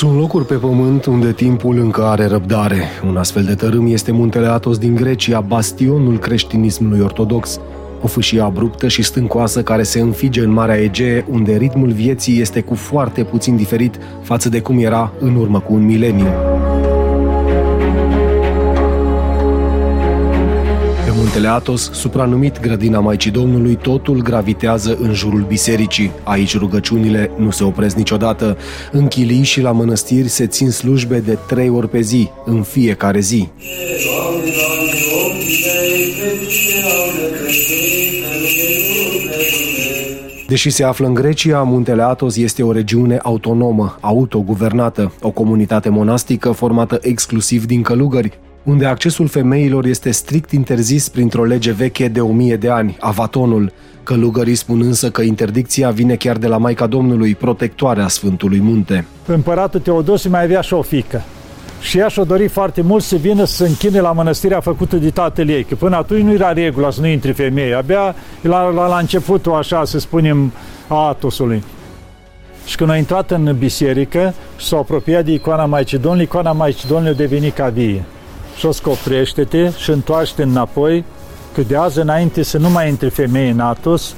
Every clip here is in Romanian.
Sunt locuri pe pământ unde timpul încă are răbdare. Un astfel de tărâm este muntele Atos din Grecia, bastionul creștinismului ortodox. O fâșie abruptă și stâncoasă care se înfige în Marea Egee, unde ritmul vieții este cu foarte puțin diferit față de cum era în urmă cu un mileniu. Pe muntele Atos, supranumit Grădina Maicii Domnului, totul gravitează în jurul bisericii. Aici rugăciunile nu se opresc niciodată. În chilii și la mănăstiri se țin slujbe de trei ori pe zi, în fiecare zi. Doamne, Doamne, ochii tăi credice au de creștini, Deși se află în Grecia, muntele Atos este o regiune autonomă, autoguvernată, o comunitate monastică formată exclusiv din călugări, unde accesul femeilor este strict interzis printr-o lege veche de o mie de ani, avatonul. Călugării spun însă că interdicția vine chiar de la Maica Domnului, protectoarea Sfântului Munte. Împăratul Teodosie mai avea și o fică. Și ea și-o dori foarte mult să vină să închine la mănăstirea făcută de tatăl ei, că până atunci nu era regula să nu intri femeie, abia la, la, la începutul, așa, să spunem, a Atosului. Și când a intrat în biserică și s-a apropiat de icoana Maicii Domnului, icoana Maicii Domnului a devenit ca vie. Și o scoprește-te și întoarce înapoi, că de azi înainte să nu mai intre femeie în Atos,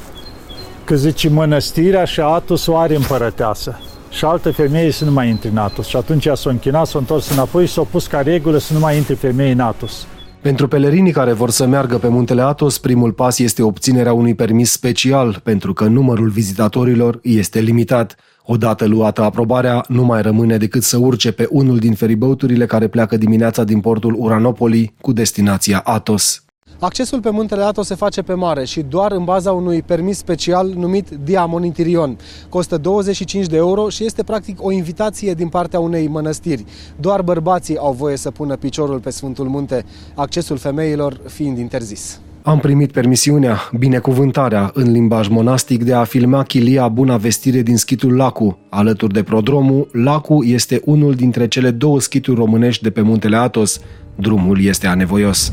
că zice mănăstirea și Atos o are împărăteasă și altă femeie să nu mai intre în Atos. Și atunci s-a închinat, s-a întors înapoi și s-a pus ca regulă să nu mai intre femei în Atos. Pentru pelerinii care vor să meargă pe muntele Atos, primul pas este obținerea unui permis special, pentru că numărul vizitatorilor este limitat. Odată luată aprobarea, nu mai rămâne decât să urce pe unul din feribăuturile care pleacă dimineața din portul Uranopoli cu destinația Atos. Accesul pe muntele Atos se face pe mare și doar în baza unui permis special numit Diamonitirion. Costă 25 de euro și este practic o invitație din partea unei mănăstiri. Doar bărbații au voie să pună piciorul pe Sfântul Munte, accesul femeilor fiind interzis. Am primit permisiunea, binecuvântarea în limbaj monastic de a filma chilia Buna Vestire din schitul Lacu. Alături de prodromul, Lacu este unul dintre cele două schituri românești de pe muntele Atos. Drumul este anevoios.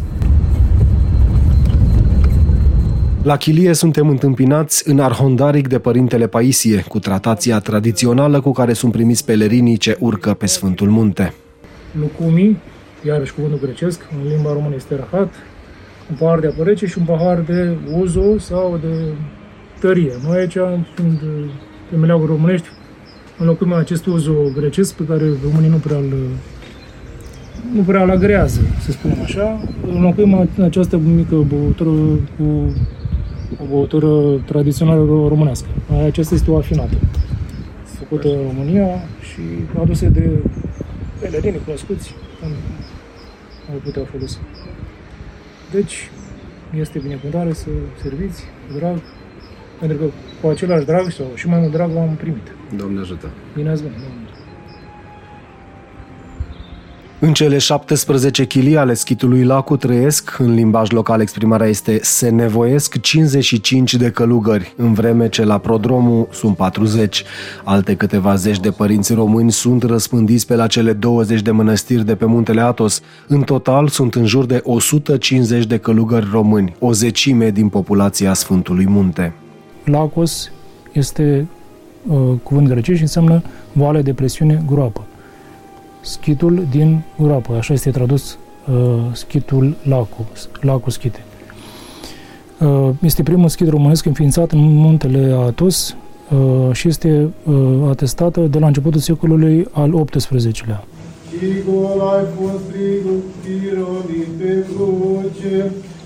La chilie suntem întâmpinați în arhondaric de Părintele Paisie, cu tratația tradițională cu care sunt primiți pelerinii ce urcă pe Sfântul Munte. Lucumi, iarăși cuvântul grecesc, în limba română este rahat, un pahar de apă rece și un pahar de uzo sau de tărie. Noi aici, fiind pe meleaguri românești, înlocuim acest uzo grecesc pe care românii nu prea îl nu prea îl agrează, să spunem așa. Înlocuim această mică băutură cu o băutură tradițională românească. Aceasta este o afinată, făcută în România și aduse de pelerini cunoscuți, au putea folosi. Deci, este binecuvântare să serviți cu drag, pentru că cu același drag sau și mai mult drag am primit. Doamne ajută! Bine ați venit! Doamne. În cele 17 chilii ale schitului Lacu trăiesc, în limbaj local exprimarea este se nevoiesc 55 de călugări, în vreme ce la prodromul sunt 40. Alte câteva zeci de părinți români sunt răspândiți pe la cele 20 de mănăstiri de pe muntele Atos. În total sunt în jur de 150 de călugări români, o zecime din populația Sfântului Munte. Lacos este uh, cuvânt grecesc și înseamnă voale de presiune groapă schitul din groapă, așa este tradus uh, schitul Lacu, Lacu Schite. Uh, este primul schit românesc înființat în muntele Atos uh, și este uh, atestată de la începutul secolului al XVIII-lea.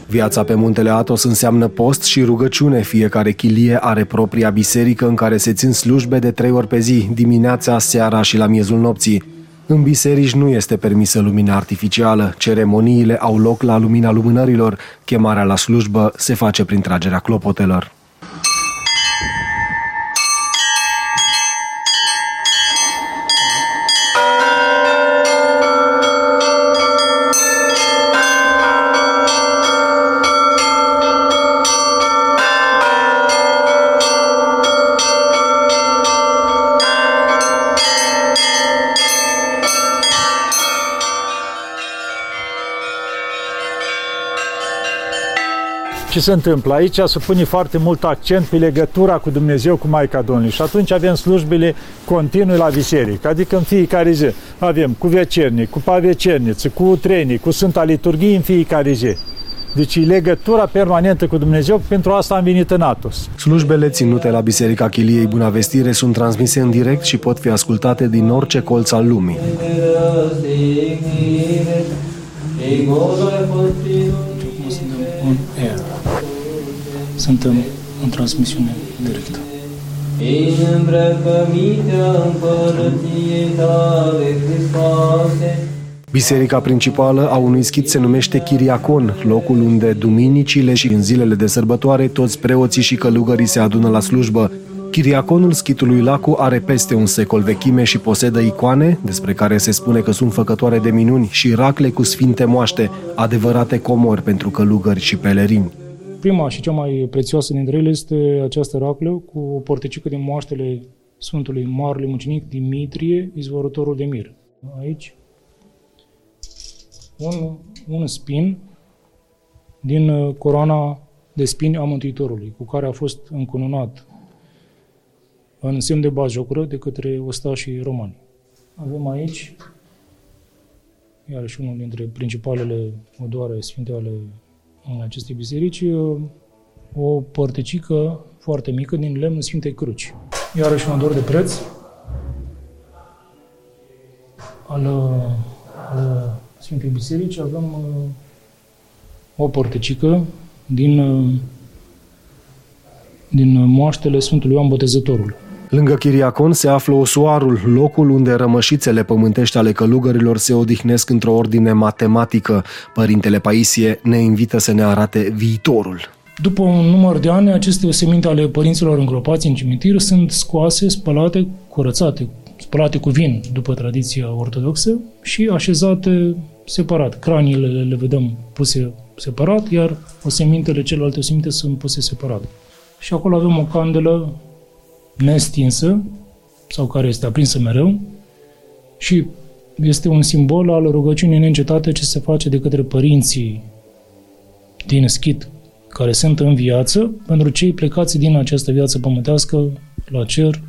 Viața pe muntele Atos înseamnă post și rugăciune. Fiecare chilie are propria biserică în care se țin slujbe de trei ori pe zi, dimineața, seara și la miezul nopții. În biserici nu este permisă lumina artificială, ceremoniile au loc la lumina lumânărilor, chemarea la slujbă se face prin tragerea clopotelor. Ce se întâmplă? Aici se pune foarte mult accent pe legătura cu Dumnezeu, cu Maica Domnului. Și atunci avem slujbele continue la biserică. Adică în fiecare zi avem cu vecernic, cu pavecerniță, cu trenii, cu Sfânta Liturghie în fiecare zi. Deci e legătura permanentă cu Dumnezeu, pentru asta am venit în Atos. Slujbele ținute la Biserica Chiliei Bunavestire sunt transmise în direct și pot fi ascultate din orice colț al lumii. Acum suntem on air. Suntem în transmisiune directă. În îmbrăcămintea împărăției tale, Hristoase, Biserica principală a unui schid se numește Chiriacon, locul unde duminicile și în zilele de sărbătoare toți preoții și călugării se adună la slujbă. Chiriaconul schitului Lacu are peste un secol vechime și posedă icoane, despre care se spune că sunt făcătoare de minuni, și racle cu sfinte moaște, adevărate comori pentru călugări și pelerini. Prima și cea mai prețioasă dintre ele este această raclă cu o porticică din moaștele Sfântului Marele Mucenic Dimitrie, izvorătorul de mir. Aici un, un spin din uh, coroana de spini a Mântuitorului, cu care a fost încununat în semn de bazjocură de către ostașii romani. Avem aici, iarăși unul dintre principalele odoare sfinte ale acestei biserici, uh, o părticică foarte mică din lemnul Sfintei Cruci. Iarăși un odor de preț al, uh, al Sfintei Biserici avem uh, o porticică din, uh, din moaștele Sfântului Ioan Botezătorul. Lângă Chiriacon se află Osoarul, locul unde rămășițele pământești ale călugărilor se odihnesc într-o ordine matematică. Părintele Paisie ne invită să ne arate viitorul. După un număr de ani, aceste oseminte ale părinților îngropați în cimitir sunt scoase, spălate, curățate, spălate cu vin după tradiția ortodoxă și așezate separat. Craniile le vedem puse separat, iar osemintele, celelalte oseminte sunt puse separat. Și acolo avem o candelă nestinsă, sau care este aprinsă mereu, și este un simbol al rugăciunii neîncetate ce se face de către părinții din schit care sunt în viață, pentru cei plecați din această viață pământească la cer,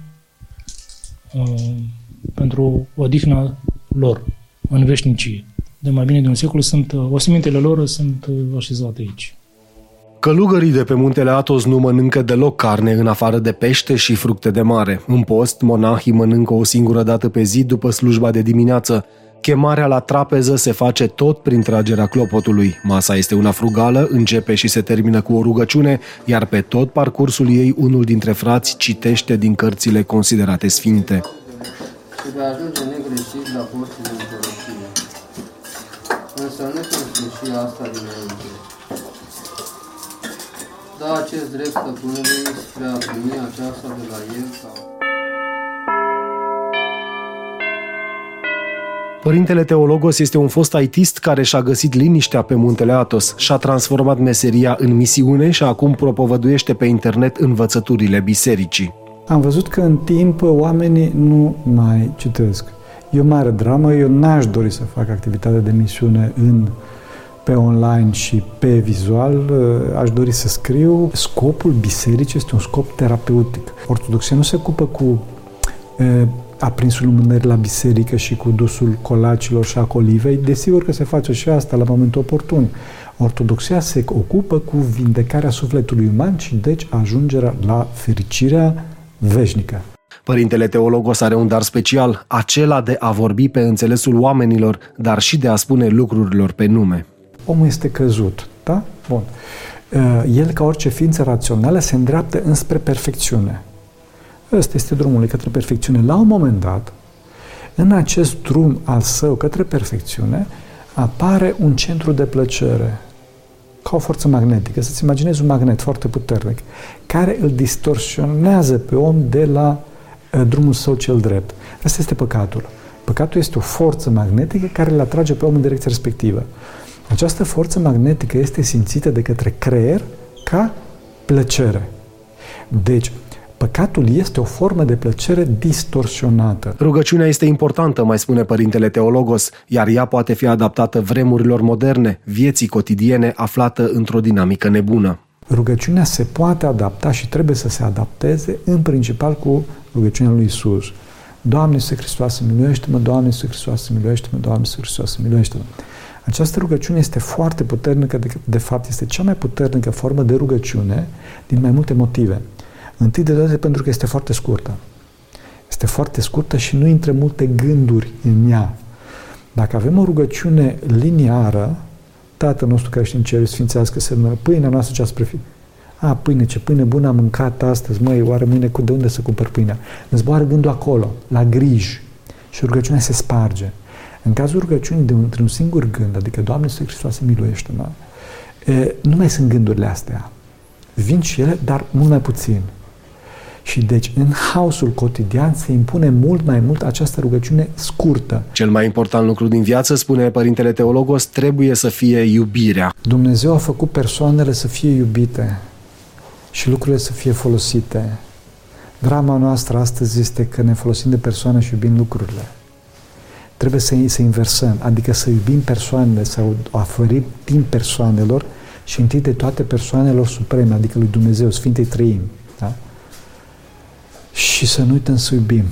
uh, pentru odihna lor în veșnicie de mai bine de un secol, sunt, uh, osemintele lor sunt uh, așezate aici. Călugării de pe muntele Atos nu mănâncă deloc carne în afară de pește și fructe de mare. În post, monahii mănâncă o singură dată pe zi după slujba de dimineață. Chemarea la trapeză se face tot prin tragerea clopotului. Masa este una frugală, începe și se termină cu o rugăciune, iar pe tot parcursul ei unul dintre frați citește din cărțile considerate sfinte. și de ajunge negreșit la porțile însă nu sunt și asta dinainte. Da acest drept stăpânului spre a primi aceasta de la el sau... Părintele Teologos este un fost aitist care și-a găsit liniștea pe muntele Atos, și-a transformat meseria în misiune și acum propovăduiește pe internet învățăturile bisericii. Am văzut că în timp oamenii nu mai citesc. E o mare dramă, eu n-aș dori să fac activitate de misiune în pe online și pe vizual, aș dori să scriu. Scopul bisericii este un scop terapeutic. Ortodoxia nu se ocupă cu e, aprinsul lumânării la biserică și cu dusul colacilor și a colivei. Desigur că se face și asta la momentul oportun. Ortodoxia se ocupă cu vindecarea sufletului uman și deci ajungerea la fericirea veșnică. Părintele Teologos are un dar special, acela de a vorbi pe înțelesul oamenilor, dar și de a spune lucrurilor pe nume. Omul este căzut, da? Bun. Uh, el, ca orice ființă rațională, se îndreaptă înspre perfecțiune. Ăsta este drumul către perfecțiune. La un moment dat, în acest drum al său către perfecțiune, apare un centru de plăcere, ca o forță magnetică. Să-ți imaginezi un magnet foarte puternic, care îl distorsionează pe om de la Uh, drumul său cel drept. Asta este păcatul. Păcatul este o forță magnetică care îl atrage pe om în direcția respectivă. Această forță magnetică este simțită de către creier ca plăcere. Deci, Păcatul este o formă de plăcere distorsionată. Rugăciunea este importantă, mai spune părintele Teologos, iar ea poate fi adaptată vremurilor moderne, vieții cotidiene aflată într-o dinamică nebună. Rugăciunea se poate adapta și trebuie să se adapteze în principal cu rugăciunea lui Isus. Doamne Iisuse Hristos, miluiește-mă, Doamne Iisuse Hristos, miluiește-mă, Doamne Iisuse Hristos, miluiește-mă. Această rugăciune este foarte puternică, de, de fapt este cea mai puternică formă de rugăciune din mai multe motive. Întâi de toate pentru că este foarte scurtă. Este foarte scurtă și nu intră multe gânduri în ea. Dacă avem o rugăciune liniară, Tatăl nostru care ești în cer, sfințească-se numele, pâinea noastră cea spre fi. A, pâine, ce pâine bună am mâncat astăzi, măi, oare mâine de unde să cumpăr pâinea? Îmi zboară gândul acolo, la griji și rugăciunea se sparge. În cazul rugăciunii de un, un singur gând, adică Doamne Iisus Hristos, miluiește-mă, nu mai sunt gândurile astea. Vin și ele, dar mult mai puțin. Și deci în haosul cotidian se impune mult mai mult această rugăciune scurtă. Cel mai important lucru din viață, spune Părintele Teologos, trebuie să fie iubirea. Dumnezeu a făcut persoanele să fie iubite și lucrurile să fie folosite. Drama noastră astăzi este că ne folosim de persoane și iubim lucrurile. Trebuie să, să inversăm, adică să iubim persoanele, să oferim timp persoanelor și întâi de toate persoanelor supreme, adică lui Dumnezeu, Sfintei Trăim. Da? Și să nu uităm să iubim.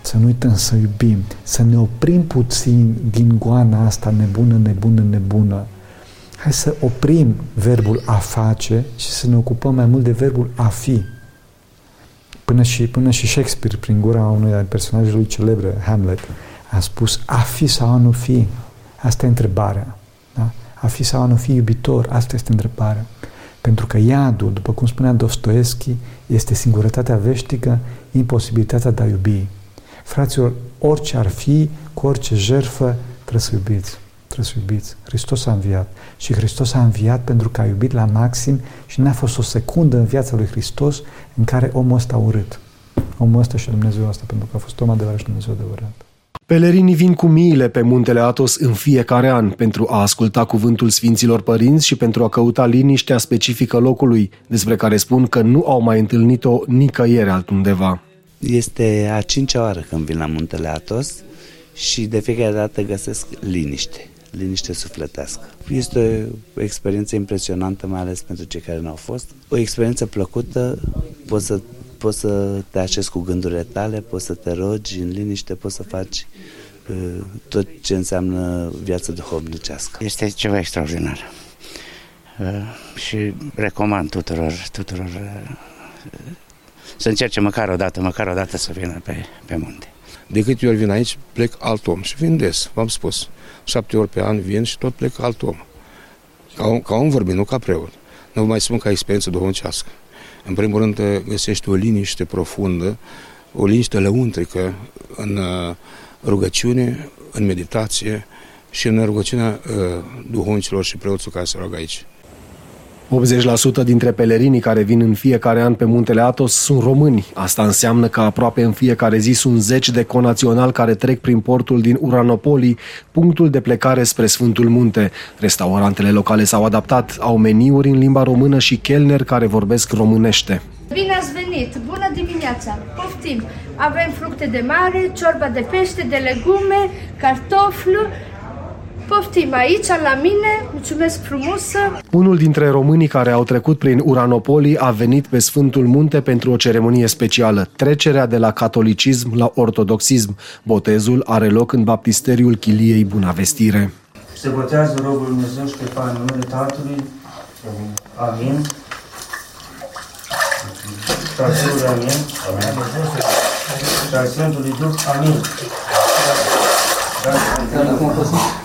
Să nu uităm să iubim. Să ne oprim puțin din goana asta nebună, nebună, nebună. Hai să oprim verbul a face și să ne ocupăm mai mult de verbul a fi. Până și, până și Shakespeare, prin gura unui personajului lui celebre, Hamlet, a spus a fi sau a nu fi. Asta e întrebarea. Da? A fi sau a nu fi iubitor, asta este întrebarea. Pentru că iadul, după cum spunea Dostoevski, este singurătatea veștică, imposibilitatea de a iubi. Fraților, orice ar fi, cu orice jerfă, trebuie să iubiți. Trebuie să iubiți. Hristos a înviat. Și Hristos a înviat pentru că a iubit la maxim și n-a fost o secundă în viața lui Hristos în care omul ăsta a urât. Omul ăsta și Dumnezeu ăsta, pentru că a fost om adevărat și Dumnezeu adevărat. Pelerinii vin cu miile pe muntele Atos în fiecare an pentru a asculta cuvântul Sfinților Părinți și pentru a căuta liniștea specifică locului, despre care spun că nu au mai întâlnit-o nicăieri altundeva. Este a cincea oară când vin la muntele Atos și de fiecare dată găsesc liniște, liniște sufletească. Este o experiență impresionantă, mai ales pentru cei care nu au fost. O experiență plăcută, poți să poți să te așezi cu gândurile tale, poți să te rogi în liniște, poți să faci uh, tot ce înseamnă viață duhovnicească. Este ceva extraordinar. Uh, și recomand tuturor, tuturor uh, să încerce măcar o dată, măcar o dată să vină pe, pe munte. De câte ori vin aici, plec alt om și vin des, v-am spus. Șapte ori pe an vin și tot plec alt om. Ca, un, ca un vorbit, nu ca preot. Nu vă mai spun ca experiență duhovnicească. În primul rând găsești o liniște profundă, o liniște lăuntrică în uh, rugăciune, în meditație și în rugăciunea uh, duhovnicilor și preoților care se roagă aici. 80% dintre pelerinii care vin în fiecare an pe muntele Atos sunt români. Asta înseamnă că aproape în fiecare zi sunt zeci de conaționali care trec prin portul din Uranopoli, punctul de plecare spre Sfântul Munte. Restaurantele locale s-au adaptat, au meniuri în limba română și chelneri care vorbesc românește. Bine ați venit! Bună dimineața! Poftim! Avem fructe de mare, ciorba de pește, de legume, cartoflu, Poftim aici, la mine, mulțumesc frumos! Unul dintre românii care au trecut prin Uranopoli a venit pe Sfântul Munte pentru o ceremonie specială, trecerea de la catolicism la ortodoxism. Botezul are loc în baptisteriul Chiliei Bunavestire. Se botează robul Dumnezeu Ștefan în numele Tatălui. Amin. Și Amin. Amin. Și al Sfântului Duh. Amin. Da.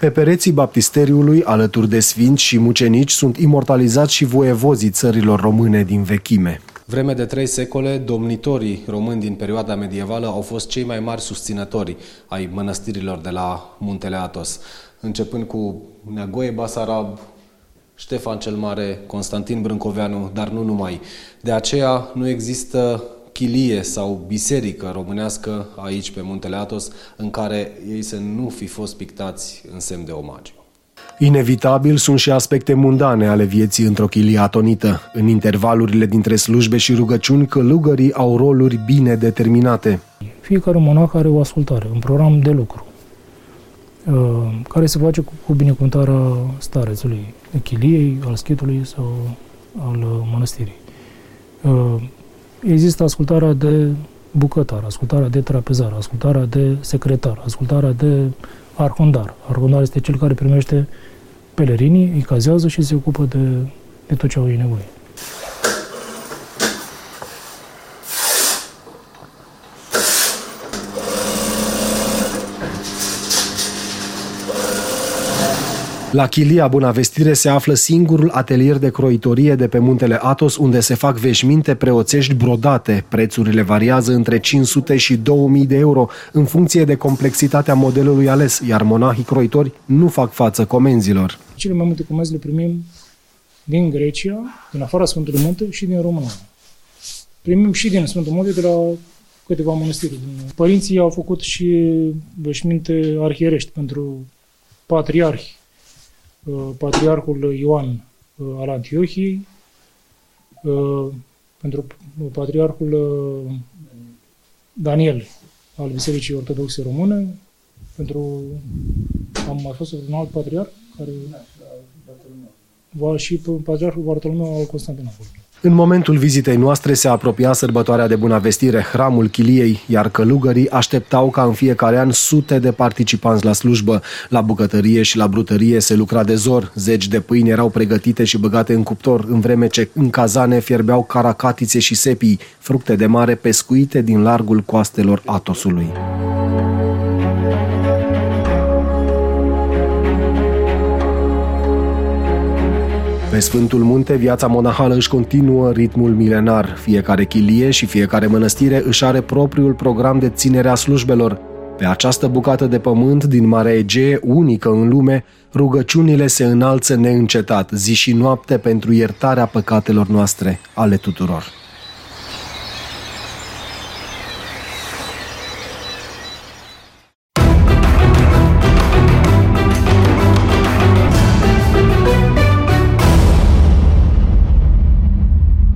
Pe pereții baptisteriului, alături de sfinți și mucenici, sunt imortalizați și voievozii țărilor române din vechime. Vreme de trei secole, domnitorii români din perioada medievală au fost cei mai mari susținători ai mănăstirilor de la Muntele Atos, începând cu Neagoe Basarab, Ștefan cel Mare, Constantin Brâncoveanu, dar nu numai. De aceea nu există chilie sau biserică românească aici pe Muntele Atos în care ei să nu fi fost pictați în semn de omagiu. Inevitabil sunt și aspecte mundane ale vieții într-o chilie atonită. În intervalurile dintre slujbe și rugăciuni, călugării au roluri bine determinate. Fiecare monah are o ascultare, un program de lucru, uh, care se face cu binecuvântarea starețului, chiliei, al schitului sau al uh, mănăstirii. Uh, există ascultarea de bucătar, ascultarea de trapezar, ascultarea de secretar, ascultarea de arhondar. Arhondar este cel care primește pelerinii, îi cazează și se ocupă de, de tot ce au ei nevoie. La Chilia Bunavestire se află singurul atelier de croitorie de pe muntele Atos unde se fac veșminte preoțești brodate. Prețurile variază între 500 și 2000 de euro în funcție de complexitatea modelului ales, iar monahii croitori nu fac față comenzilor. Cele mai multe comenzi le primim din Grecia, din afara Sfântului Munte și din România. Primim și din Sfântul Munte de la câteva mănăstiri. Părinții au făcut și veșminte arhierești pentru patriarhi Uh, patriarhul Ioan uh, al Antiohiei, uh, pentru patriarhul Daniel al Bisericii Ortodoxe Române, pentru am mai fost un alt patriarh care va și patriarhul Bartolomeu al Constantinopolului. În momentul vizitei noastre se apropia sărbătoarea de bunăvestire, hramul Chiliei, iar călugării așteptau ca în fiecare an sute de participanți la slujbă. La bucătărie și la brutărie se lucra de zor, zeci de pâini erau pregătite și băgate în cuptor, în vreme ce în cazane fierbeau caracatițe și sepii, fructe de mare pescuite din largul coastelor Atosului. Pe Sfântul Munte, viața monahală își continuă ritmul milenar. Fiecare chilie și fiecare mănăstire își are propriul program de ținere a slujbelor. Pe această bucată de pământ din Marea Egee, unică în lume, rugăciunile se înalță neîncetat, zi și noapte pentru iertarea păcatelor noastre, ale tuturor.